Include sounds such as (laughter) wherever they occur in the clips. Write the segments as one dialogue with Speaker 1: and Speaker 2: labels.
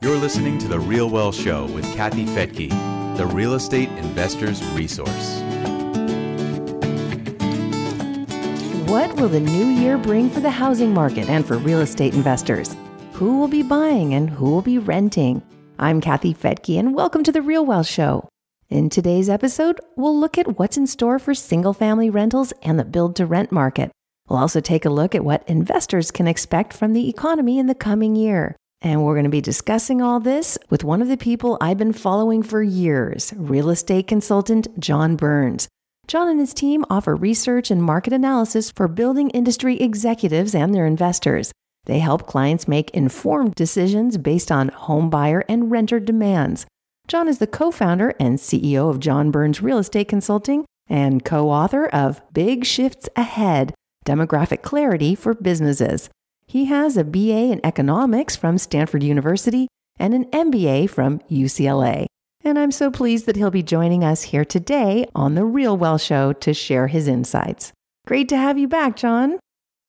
Speaker 1: You're listening to The Real Wealth Show with Kathy Fettke, the real estate investor's resource.
Speaker 2: What will the new year bring for the housing market and for real estate investors? Who will be buying and who will be renting? I'm Kathy Fettke, and welcome to The Real Wealth Show. In today's episode, we'll look at what's in store for single family rentals and the build to rent market. We'll also take a look at what investors can expect from the economy in the coming year. And we're going to be discussing all this with one of the people I've been following for years, real estate consultant John Burns. John and his team offer research and market analysis for building industry executives and their investors. They help clients make informed decisions based on home buyer and renter demands. John is the co founder and CEO of John Burns Real Estate Consulting and co author of Big Shifts Ahead Demographic Clarity for Businesses. He has a BA in economics from Stanford University and an MBA from UCLA. And I'm so pleased that he'll be joining us here today on The Real Wealth Show to share his insights. Great to have you back, John.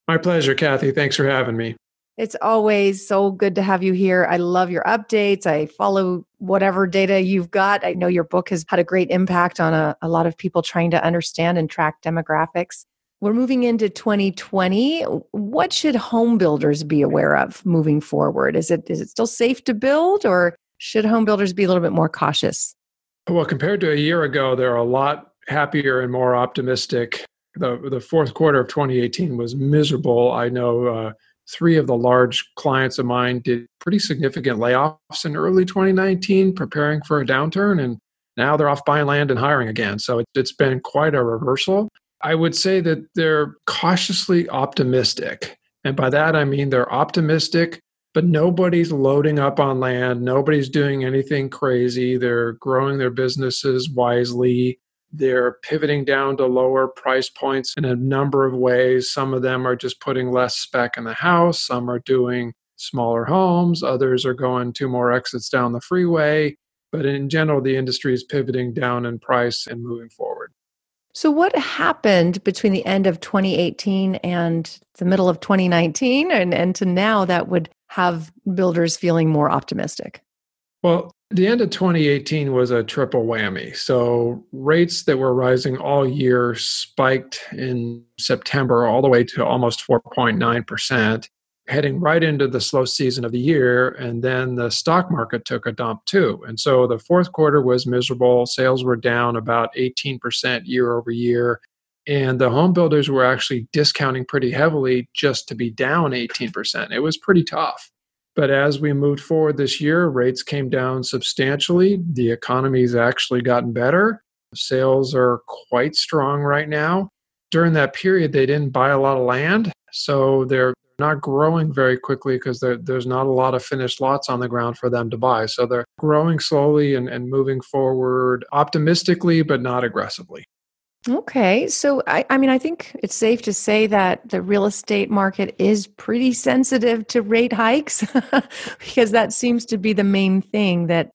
Speaker 3: My pleasure, Kathy. Thanks for having me.
Speaker 2: It's always so good to have you here. I love your updates. I follow whatever data you've got. I know your book has had a great impact on a, a lot of people trying to understand and track demographics. We're moving into 2020. What should home builders be aware of moving forward? Is it is it still safe to build or should home builders be a little bit more cautious?
Speaker 3: Well, compared to a year ago, they're a lot happier and more optimistic. The the fourth quarter of 2018 was miserable. I know uh, three of the large clients of mine did pretty significant layoffs in early 2019, preparing for a downturn, and now they're off buying land and hiring again. So it, it's been quite a reversal. I would say that they're cautiously optimistic. And by that, I mean they're optimistic, but nobody's loading up on land. Nobody's doing anything crazy. They're growing their businesses wisely. They're pivoting down to lower price points in a number of ways. Some of them are just putting less spec in the house, some are doing smaller homes, others are going two more exits down the freeway. But in general, the industry is pivoting down in price and moving forward.
Speaker 2: So, what happened between the end of 2018 and the middle of 2019 and, and to now that would have builders feeling more optimistic?
Speaker 3: Well, the end of 2018 was a triple whammy. So, rates that were rising all year spiked in September all the way to almost 4.9% heading right into the slow season of the year. And then the stock market took a dump too. And so the fourth quarter was miserable. Sales were down about 18% year over year. And the home builders were actually discounting pretty heavily just to be down 18%. It was pretty tough. But as we moved forward this year, rates came down substantially. The economy's actually gotten better. Sales are quite strong right now. During that period, they didn't buy a lot of land. So they're not growing very quickly because there's not a lot of finished lots on the ground for them to buy. So they're growing slowly and, and moving forward optimistically, but not aggressively.
Speaker 2: Okay. So, I, I mean, I think it's safe to say that the real estate market is pretty sensitive to rate hikes (laughs) because that seems to be the main thing that,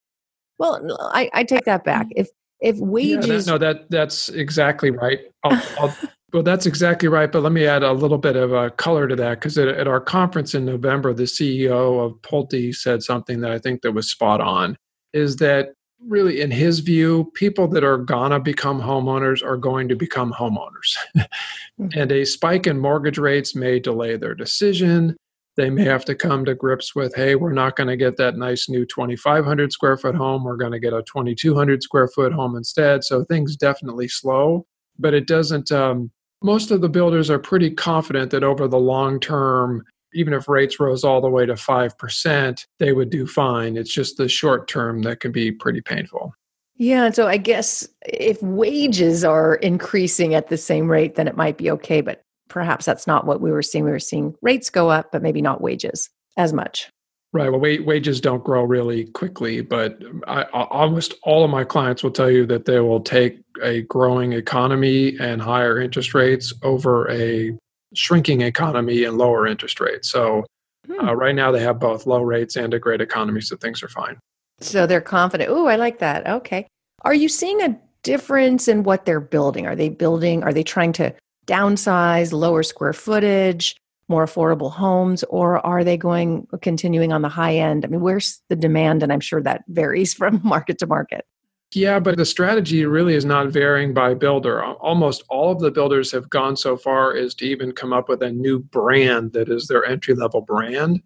Speaker 2: well, I, I take that back. Mm. If if wages
Speaker 3: yeah, no, that that's exactly right I'll, I'll, well, that's exactly right. But let me add a little bit of a color to that because at, at, our conference in November, the CEO of Pulte said something that I think that was spot on. Is that really, in his view, people that are gonna become homeowners are going to become homeowners, mm-hmm. and a spike in mortgage rates may delay their decision. They may have to come to grips with, hey, we're not going to get that nice new 2,500 square foot home. We're going to get a 2,200 square foot home instead. So things definitely slow, but it doesn't um, most of the builders are pretty confident that over the long term, even if rates rose all the way to 5%, they would do fine. It's just the short term that can be pretty painful.
Speaker 2: Yeah. And so I guess if wages are increasing at the same rate, then it might be okay. But perhaps that's not what we were seeing. We were seeing rates go up, but maybe not wages as much.
Speaker 3: Right. Well, wages don't grow really quickly, but I, almost all of my clients will tell you that they will take a growing economy and higher interest rates over a shrinking economy and lower interest rates. So hmm. uh, right now they have both low rates and a great economy, so things are fine.
Speaker 2: So they're confident. Oh, I like that. Okay. Are you seeing a difference in what they're building? Are they building? Are they trying to downsize, lower square footage? More affordable homes or are they going continuing on the high end? I mean, where's the demand? And I'm sure that (laughs) varies from market to market.
Speaker 3: Yeah, but the strategy really is not varying by builder. Almost all of the builders have gone so far as to even come up with a new brand that is their entry level brand.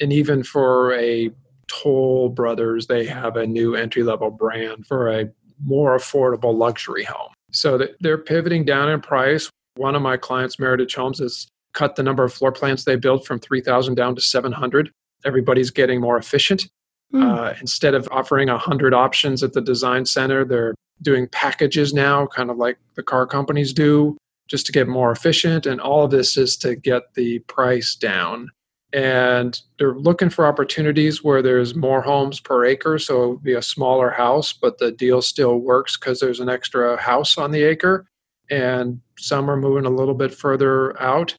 Speaker 3: And even for a Toll Brothers, they have a new entry level brand for a more affordable luxury home. So they're pivoting down in price. One of my clients, Meritage Homes, has cut the number of floor plans they build from 3,000 down to 700. Everybody's getting more efficient. Mm. Uh, instead of offering 100 options at the design center, they're doing packages now, kind of like the car companies do, just to get more efficient. And all of this is to get the price down. And they're looking for opportunities where there's more homes per acre. So it would be a smaller house, but the deal still works because there's an extra house on the acre. And some are moving a little bit further out.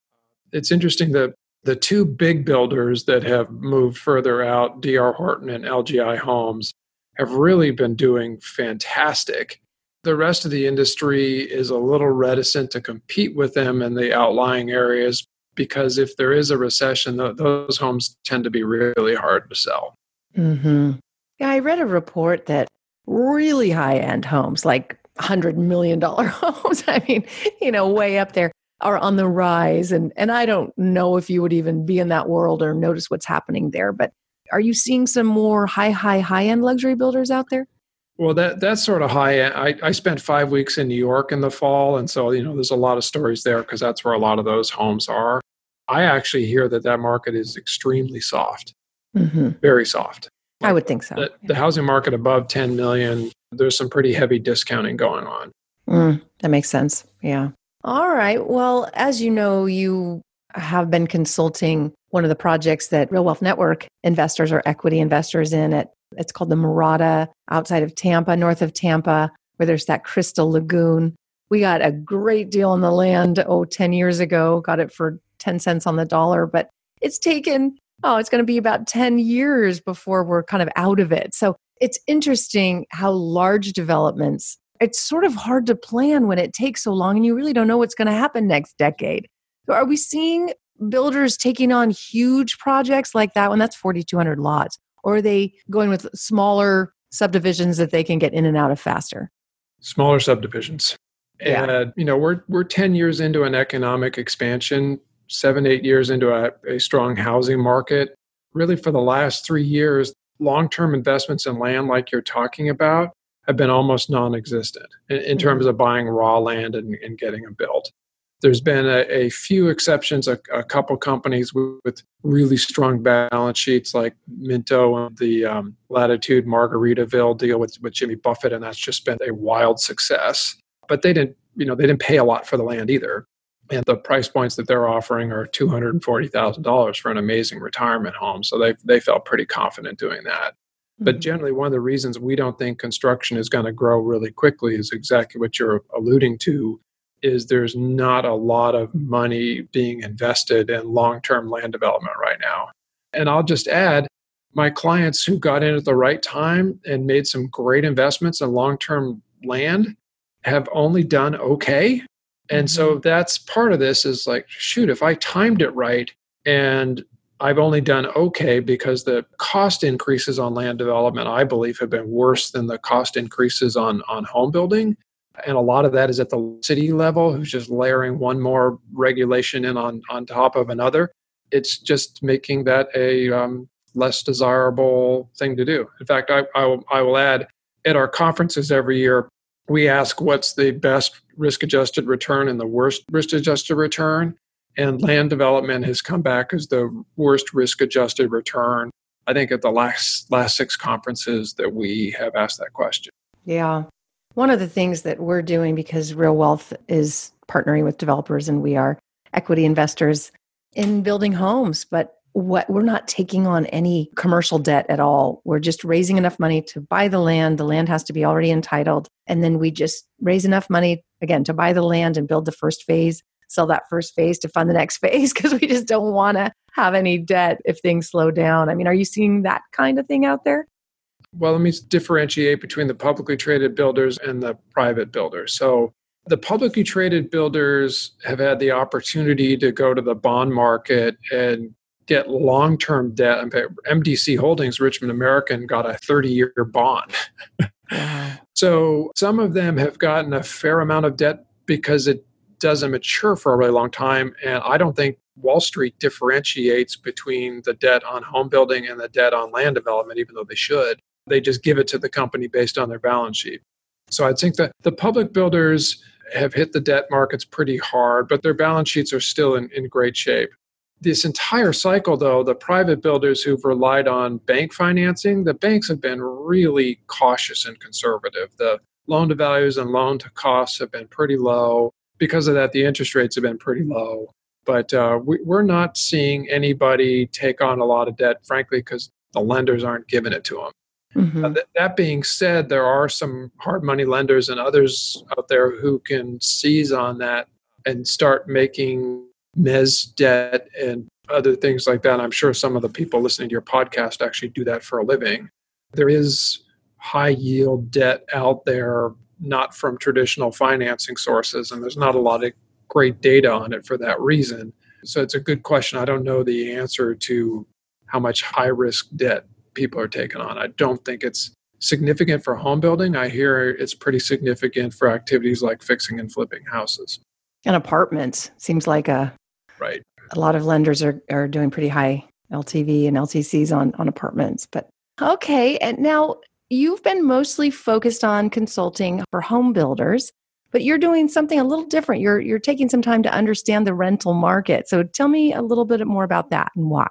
Speaker 3: It's interesting that the two big builders that have moved further out, DR Horton and LGI Homes, have really been doing fantastic. The rest of the industry is a little reticent to compete with them in the outlying areas because if there is a recession, those homes tend to be really hard to sell.
Speaker 2: Mm-hmm. Yeah, I read a report that really high end homes, like $100 million (laughs) homes, I mean, you know, way up there, are on the rise and and I don't know if you would even be in that world or notice what's happening there but are you seeing some more high high high end luxury builders out there?
Speaker 3: Well that that's sort of high end I, I spent five weeks in new york in the fall and so you know there's a lot of stories there because that's where a lot of those homes are. I actually hear that that market is extremely soft. Mm-hmm. very soft.
Speaker 2: Like i would think so
Speaker 3: the, the, housing market above 10 million there's some pretty heavy discounting going on.
Speaker 2: Mm, that makes sense yeah all right. Well, as you know, you have been consulting one of the projects that Real Wealth Network investors or equity investors in at it's called the Mirada outside of Tampa, north of Tampa, where there's that crystal lagoon. We got a great deal on the land, oh, 10 years ago, got it for 10 cents on the dollar, but it's taken, oh, it's going to be about 10 years before we're kind of out of it. So it's interesting how large developments it's sort of hard to plan when it takes so long and you really don't know what's going to happen next decade. So are we seeing builders taking on huge projects like that one? That's 4,200 lots. Or are they going with smaller subdivisions that they can get in and out of faster?
Speaker 3: Smaller subdivisions. Yeah. And, you know, we're, we're 10 years into an economic expansion, seven, eight years into a, a strong housing market. Really, for the last three years, long term investments in land, like you're talking about, have been almost non-existent in, in mm-hmm. terms of buying raw land and, and getting them built. There's been a, a few exceptions, a, a, couple companies with, with, really strong balance sheets like Minto and the um, Latitude Margaritaville deal with, with Jimmy Buffett, and that's just been a wild success. But they didn't, you know, they didn't pay a lot for the land either. And the price points that they're offering are two hundred and forty thousand dollars for an amazing retirement home. So they they felt pretty confident doing that. But mm-hmm. generally, one of the reasons we don't think construction is going to grow really quickly is exactly what you're alluding to is there's not a lot of money being invested in long-term land development right now. And I'll just add, my clients who got in at the right time and made some great investments in long-term land have only done okay. And so mm-hmm. that's part of this is like, shoot, if I timed it right and I've only done okay because the cost increases on land development, I believe, have been worse than the cost increases on, on home building. And a lot of that is at the city level, who's just layering one more regulation in on, on top of another. It's just making that a um, less desirable thing to do. In fact, I, I, will, I will add at our conferences every year, we ask what's the best risk adjusted return and the worst risk adjusted return and land development has come back as the worst risk adjusted return i think at the last last six conferences that we have asked that question.
Speaker 2: Yeah. One of the things that we're doing because real wealth is partnering with developers and we are equity investors in building homes but what we're not taking on any commercial debt at all. We're just raising enough money to buy the land. The land has to be already entitled. And then we just raise enough money again to buy the land and build the first phase sell that first phase to fund the next (laughs) phase because we just don't want to have any debt if things slow down. I mean, are you seeing that kind of thing out there?
Speaker 3: Well, let me differentiate between the publicly traded builders and the private builders. So, The publicly traded builders have had the opportunity to go to the bond market and get long term debt. MDC Holdings, Richmond American, got a 30 year bond. (laughs) Wow. so some of them have gotten a fair amount of debt because it doesn't mature for a really long time. And I don't think Wall Street differentiates between the debt on home building and the debt on land development, even though they should. They just give it to the company based on their balance sheet. So I think that the public builders have hit the debt markets pretty hard, but their balance sheets are still in, in great shape. This entire cycle, though, the private builders who've relied on bank financing, the banks have been really cautious and conservative. The loan to values and loan to costs have been pretty low. Because of that, the interest rates have been pretty low. But uh, we, are not seeing anybody take on a lot of debt, frankly, because the lenders aren't giving it to them. Mm-hmm. Uh, th- that being said, there are some hard money lenders and others out there who can seize on that and start making mez debt and other things like that. I'm sure some of the people listening to your podcast actually do that for a living. There is high yield debt out there, not from traditional financing sources, and there's not a lot of great data on it for that reason. So it's a good question. I don't know the answer to how much high risk debt people are taking on. I don't think it's significant for home building. I hear it's pretty significant for activities like fixing and flipping houses.
Speaker 2: And apartments seems like a
Speaker 3: Right.
Speaker 2: A lot of lenders are, are doing pretty high LTV and LTCs on, on apartments. But okay. And now you've been mostly focused on consulting for home builders, but you're doing something a little different. You're you're taking some time to understand the rental market. So tell me a little bit more about that and why.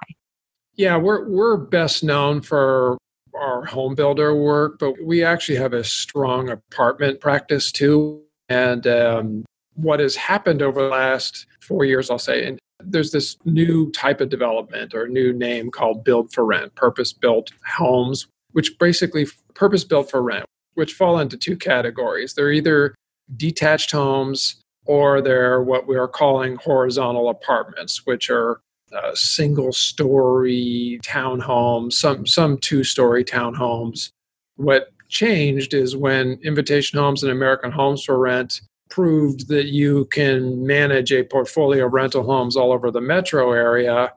Speaker 3: Yeah, we're we're best known for our home builder work, but we actually have a strong apartment practice too. And um, what has happened over the last four years, I'll say, and there's this new type of development or new name called build for rent, purpose built homes, which basically purpose built for rent, which fall into two categories. They're either detached homes or they're what we are calling horizontal apartments, which are uh, single story townhomes, some, some two story townhomes. What changed is when Invitation Homes and American Homes for Rent proved that you can manage a portfolio of rental homes all over the metro area,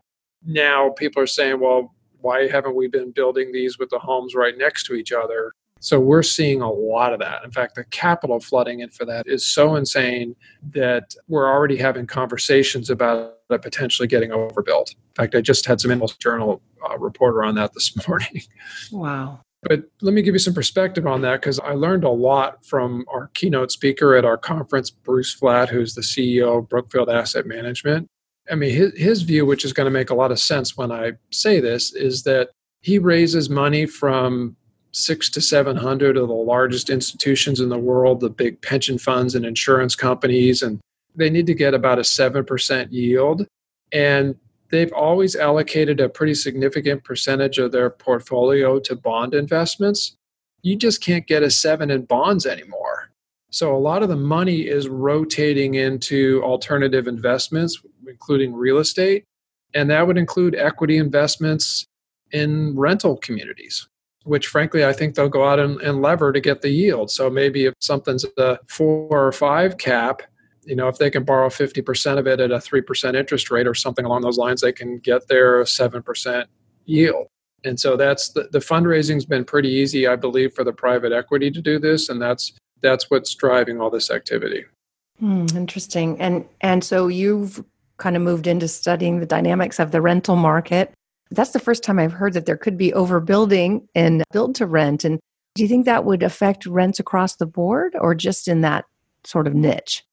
Speaker 3: now people are saying, well, why haven't we been building these with the homes right next to each other? So we're seeing a lot of that. In fact, the capital flooding in for that is so insane that we're already having conversations about it potentially getting overbuilt. In fact, I just had some Inland Journal uh, reporter on that this (laughs) morning.
Speaker 2: Wow.
Speaker 3: But let me give you some perspective on that because I learned a lot from our keynote speaker at our conference, Bruce Flatt, who's the CEO of Brookfield Asset Management. I mean, his, his view, which is going to make a lot of sense when I say this, is that he raises money from six to 700 of the largest institutions in the world, the big pension funds and insurance companies, and they need to get about a 7% yield. And they've always allocated a pretty significant percentage of their portfolio to bond investments. You just can't get a seven in bonds anymore. So a lot of the money is rotating into alternative investments, including real estate. And that would include equity investments in rental communities, which frankly, I think they'll go out and, and lever to get the yield. So maybe if something's a four or five cap, you know if they can borrow 50% of it at a 3% interest rate or something along those lines they can get their 7% yield and so that's the, the fundraising's been pretty easy i believe for the private equity to do this and that's that's what's driving all this activity
Speaker 2: hmm, interesting and and so you've kind of moved into studying the dynamics of the rental market that's the first time i've heard that there could be overbuilding and build to rent and do you think that would affect rents across the board or just in that sort of niche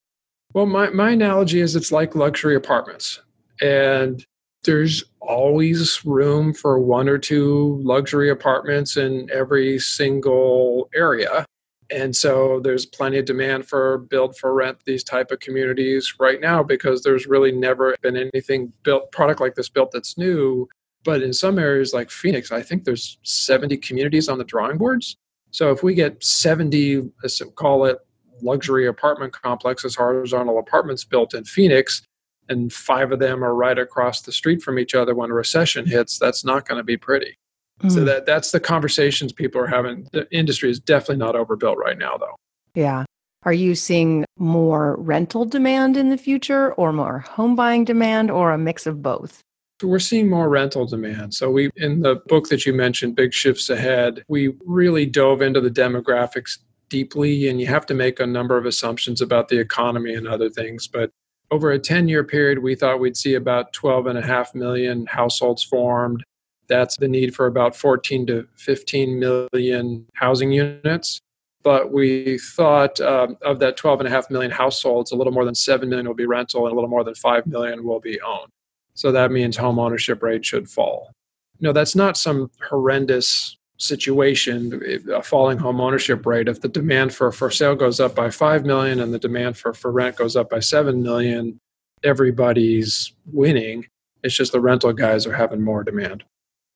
Speaker 3: well, my, my analogy is it's like luxury apartments. And there's always room for one or two luxury apartments in every single area. And so there's plenty of demand for build for rent these type of communities right now because there's really never been anything built product like this built that's new. But in some areas like Phoenix, I think there's 70 communities on the drawing boards. So if we get 70, let's call it luxury apartment complexes, horizontal apartments built in Phoenix, and five of them are right across the street from each other when a recession hits, that's not going to be pretty. Mm. So that that's the conversations people are having. The industry is definitely not overbuilt right now, though.
Speaker 2: Yeah. Are you seeing more rental demand in the future or more home buying demand or a mix of both?
Speaker 3: We're seeing more rental demand. So we in the book that you mentioned, Big Shifts Ahead, we really dove into the demographics deeply and you have to make a number of assumptions about the economy and other things, but over a 10 year period, we thought we'd see about 12 and a half million households formed. That's the need for about 14 to 15 million housing units. But we thought um, of that 12 and a half million households, a little more than 7 million will be rental and a little more than 5 million will be owned. So that means home ownership rate should fall. No, that's not some horrendous situation, a falling home ownership rate. If the demand for for sale goes up by 5 million and the demand for, for rent goes up by 7 million, everybody's winning. It's just the rental guys are having more demand.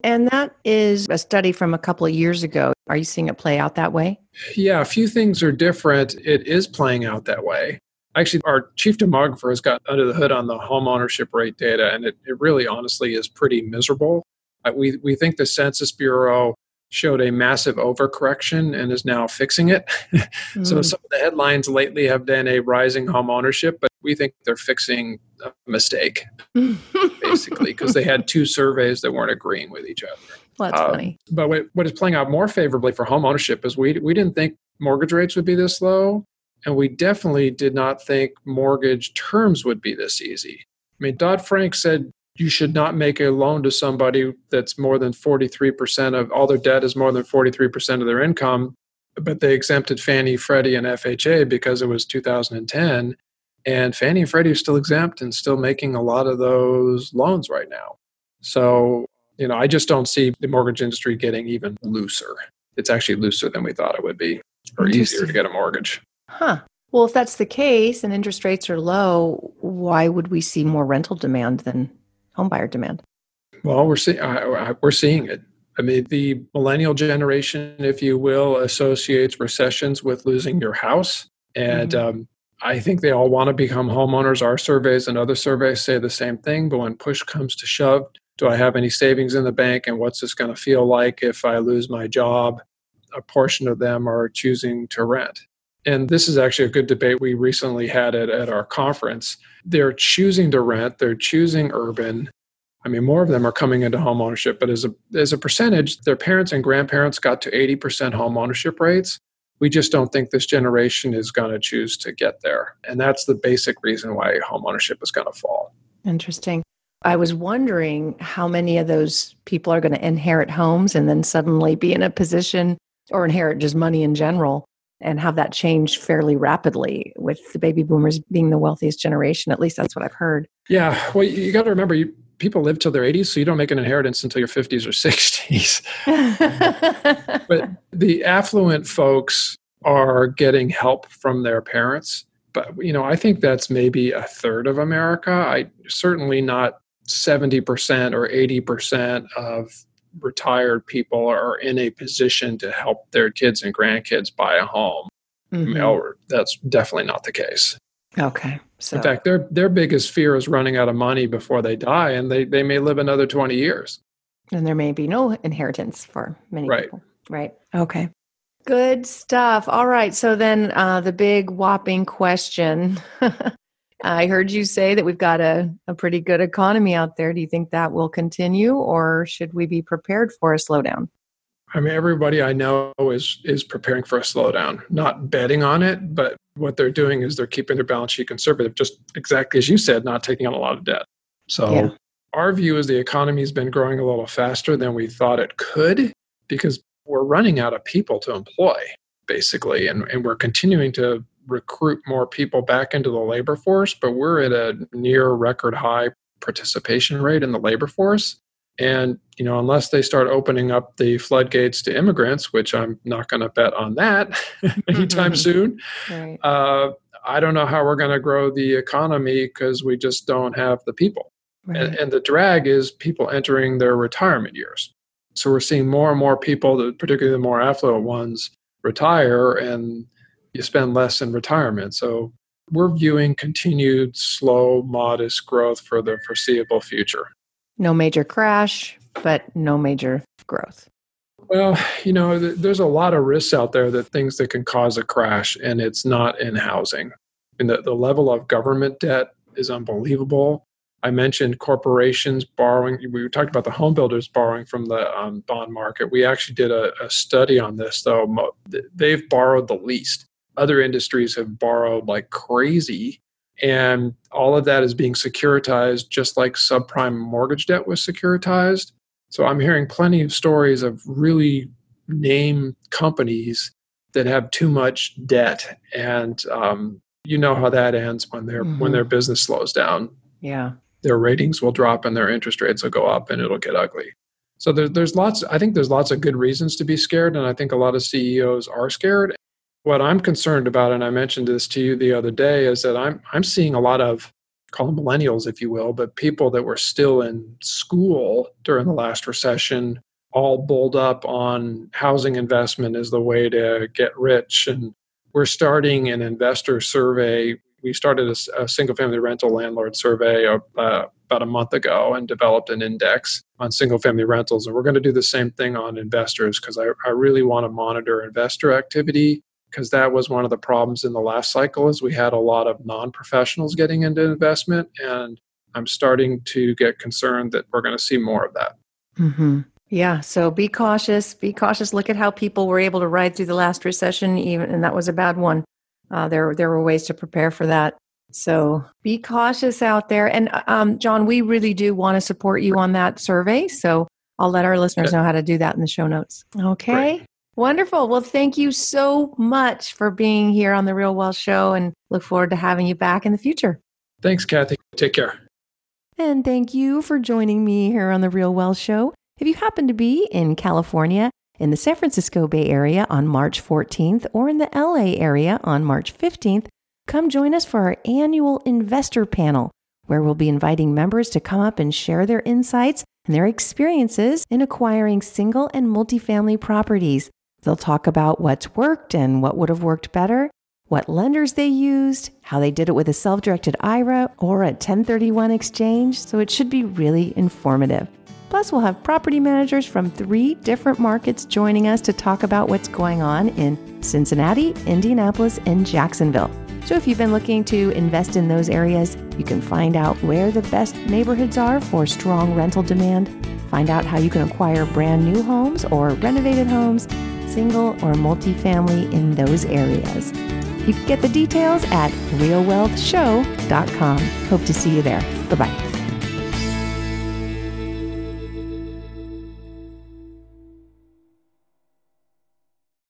Speaker 2: And that is a study from a couple of years ago. Are you seeing it play out that way?
Speaker 3: Yeah, a few things are different. It is playing out that way. Actually, our chief demographer has got under the hood on the home ownership rate data, and it, it really honestly is pretty miserable. Uh, we, we think the Census Bureau showed a massive overcorrection and is now fixing it. (laughs) mm. so some of the headlines lately have been a rising home ownership, but we think they're fixing a mistake, (laughs) basically, because they had two surveys that weren't agreeing with each other.
Speaker 2: Well, that's um, funny.
Speaker 3: But what, what is playing out more favorably for home ownership is we, we didn't think mortgage rates would be this low. And we definitely did not think mortgage terms would be this easy. I mean, Dodd Frank said you should not make a loan to somebody that's more than 43% of all their debt is more than 43% of their income. But they exempted Fannie, Freddie, and FHA because it was 2010. And Fannie and Freddie are still exempt and still making a lot of those loans right now. So, you know, I just don't see the mortgage industry getting even looser. It's actually looser than we thought it would be, or easier to get a mortgage.
Speaker 2: Huh. Well, if that's the case and interest rates are low, why would we see more rental demand than homebuyer demand?
Speaker 3: Well, we're seeing we're seeing it. I mean, the millennial generation, if you will, associates recessions with losing your house, and mm-hmm. um, I think they all want to become homeowners. Our surveys and other surveys say the same thing. But when push comes to shove, do I have any savings in the bank, and what's this and this is actually a good debate we recently had at, at our conference. They're choosing to rent, they're choosing urban. I mean, more of them are coming into home ownership, but as a as a percentage, their parents and grandparents got to 80% home ownership rates. We just don't think this generation is going to choose to get there. And that's the basic reason why home ownership is going to fall.
Speaker 2: Interesting. I was wondering how many of those people are going to inherit homes and then suddenly be in a position or inherit just money in general and have that change fairly rapidly with the baby boomers being the wealthiest generation. At least that's what I've heard.
Speaker 3: Yeah. Well, you got to remember, you, people live till their 80s, so you don't make an inheritance until your 50s or 60s. (laughs) but the affluent folks are getting help from their parents. But, you know, I think that's maybe a third of America. I certainly not 70% or 80% of retired people are in a position to help their kids and grandkids buy a home. Mm-hmm. that's definitely not the case.
Speaker 2: Okay.
Speaker 3: So. In fact, their their biggest fear is running out of money before they die, and they, they may live another 20 years.
Speaker 2: And there may be no inheritance for many
Speaker 3: right.
Speaker 2: people. Right. Okay. Good stuff. All right. So then uh, the big whopping question (laughs) I heard you say that we've got a, a pretty good economy out there. Do you think that will continue or should we be prepared for a slowdown?
Speaker 3: I mean, everybody I know is is preparing for a slowdown, not betting on it, but what they're doing is they're keeping their balance sheet conservative, just exactly as you said, not taking on a lot of debt. So yeah. our view is the economy has been growing a little faster than we thought it could because we're running out of people to employ, basically, and, and we're continuing to recruit more people back into the labor force, but we're at a near record high participation rate in the labor force. And you know, unless they start opening up the floodgates to immigrants, which I'm not going to bet on that (laughs) anytime mm-hmm. soon, right. uh, I don't know how we're going to grow the economy because we just don't have the people. Right. And, and, the drag is people entering their retirement years. So we're seeing more and more people, particularly the more affluent ones, retire, and you spend less in retirement. So we're viewing continued slow, modest growth for the foreseeable future.
Speaker 2: No major crash, but no major growth.
Speaker 3: Well, you know, there's a lot of risks out there that things that can cause a crash, and it's not in housing. And the, the level of government debt is unbelievable. I mentioned corporations borrowing. We talked about the home builders borrowing from the um, bond market. We actually did a, a study on this, though. They've borrowed the least. Other industries have borrowed like crazy. And all of that is being securitized, just like subprime mortgage debt was securitized. So I'm hearing plenty of stories of really name companies that have too much debt, and um, you know how that ends when their mm-hmm. when their business slows down.
Speaker 2: Yeah,
Speaker 3: their ratings will drop and their interest rates will go up, and it'll get ugly. So there, there's lots. I think there's lots of good reasons to be scared, and I think a lot of CEOs are scared. What I'm concerned about, and I mentioned this to you the other day, is that I'm I'm seeing a lot of call them millennials, if you will, but people that were still in school during the last recession, all bulled up on housing investment as the way to get rich. And we're starting an investor survey. We started a, a single family rental landlord survey uh, about a month ago and developed an index on single family rentals. And we're going to do the same thing on investors because I, I really want to monitor investor activity because that was one of the problems in the last cycle is we had a lot of non-professionals getting into investment and i'm starting to get concerned that we're going to see more of that.
Speaker 2: Mm-hmm. yeah so be cautious be cautious. Look at how people were able to ride through the last recession even and that was a bad one. Uh, there, there were ways to prepare for that. So be cautious out there. And um, john we really do want to support you on that survey so i'll let our listeners know how to do that in the show notes. Okay? Great. Wonderful. Well, thank you so much for being here on the Real Wealth Show and look forward to having you back in the future.
Speaker 3: Thanks, Kathy. Take care.
Speaker 2: And thank you for joining me here on the Real Wealth Show. If you happen to be in California, in the San Francisco Bay Area on March 14th, or in the LA area on March 15th, come join us for our annual investor panel, where we'll be inviting members to come up and share their insights and their experiences in acquiring single and multifamily properties. They'll talk about what's worked and what would have worked better, what lenders they used, how they did it with a self directed IRA or a 1031 exchange, so it should be really informative. Plus, we'll have property managers from three different markets joining us to talk about what's going on in Cincinnati, Indianapolis, and Jacksonville. So, if you've been looking to invest in those areas, you can find out where the best neighborhoods are for strong rental demand, find out how you can acquire brand new homes or renovated homes single or multifamily in those areas. You can get the details at realwealthshow.com. Hope to see you there. Bye bye.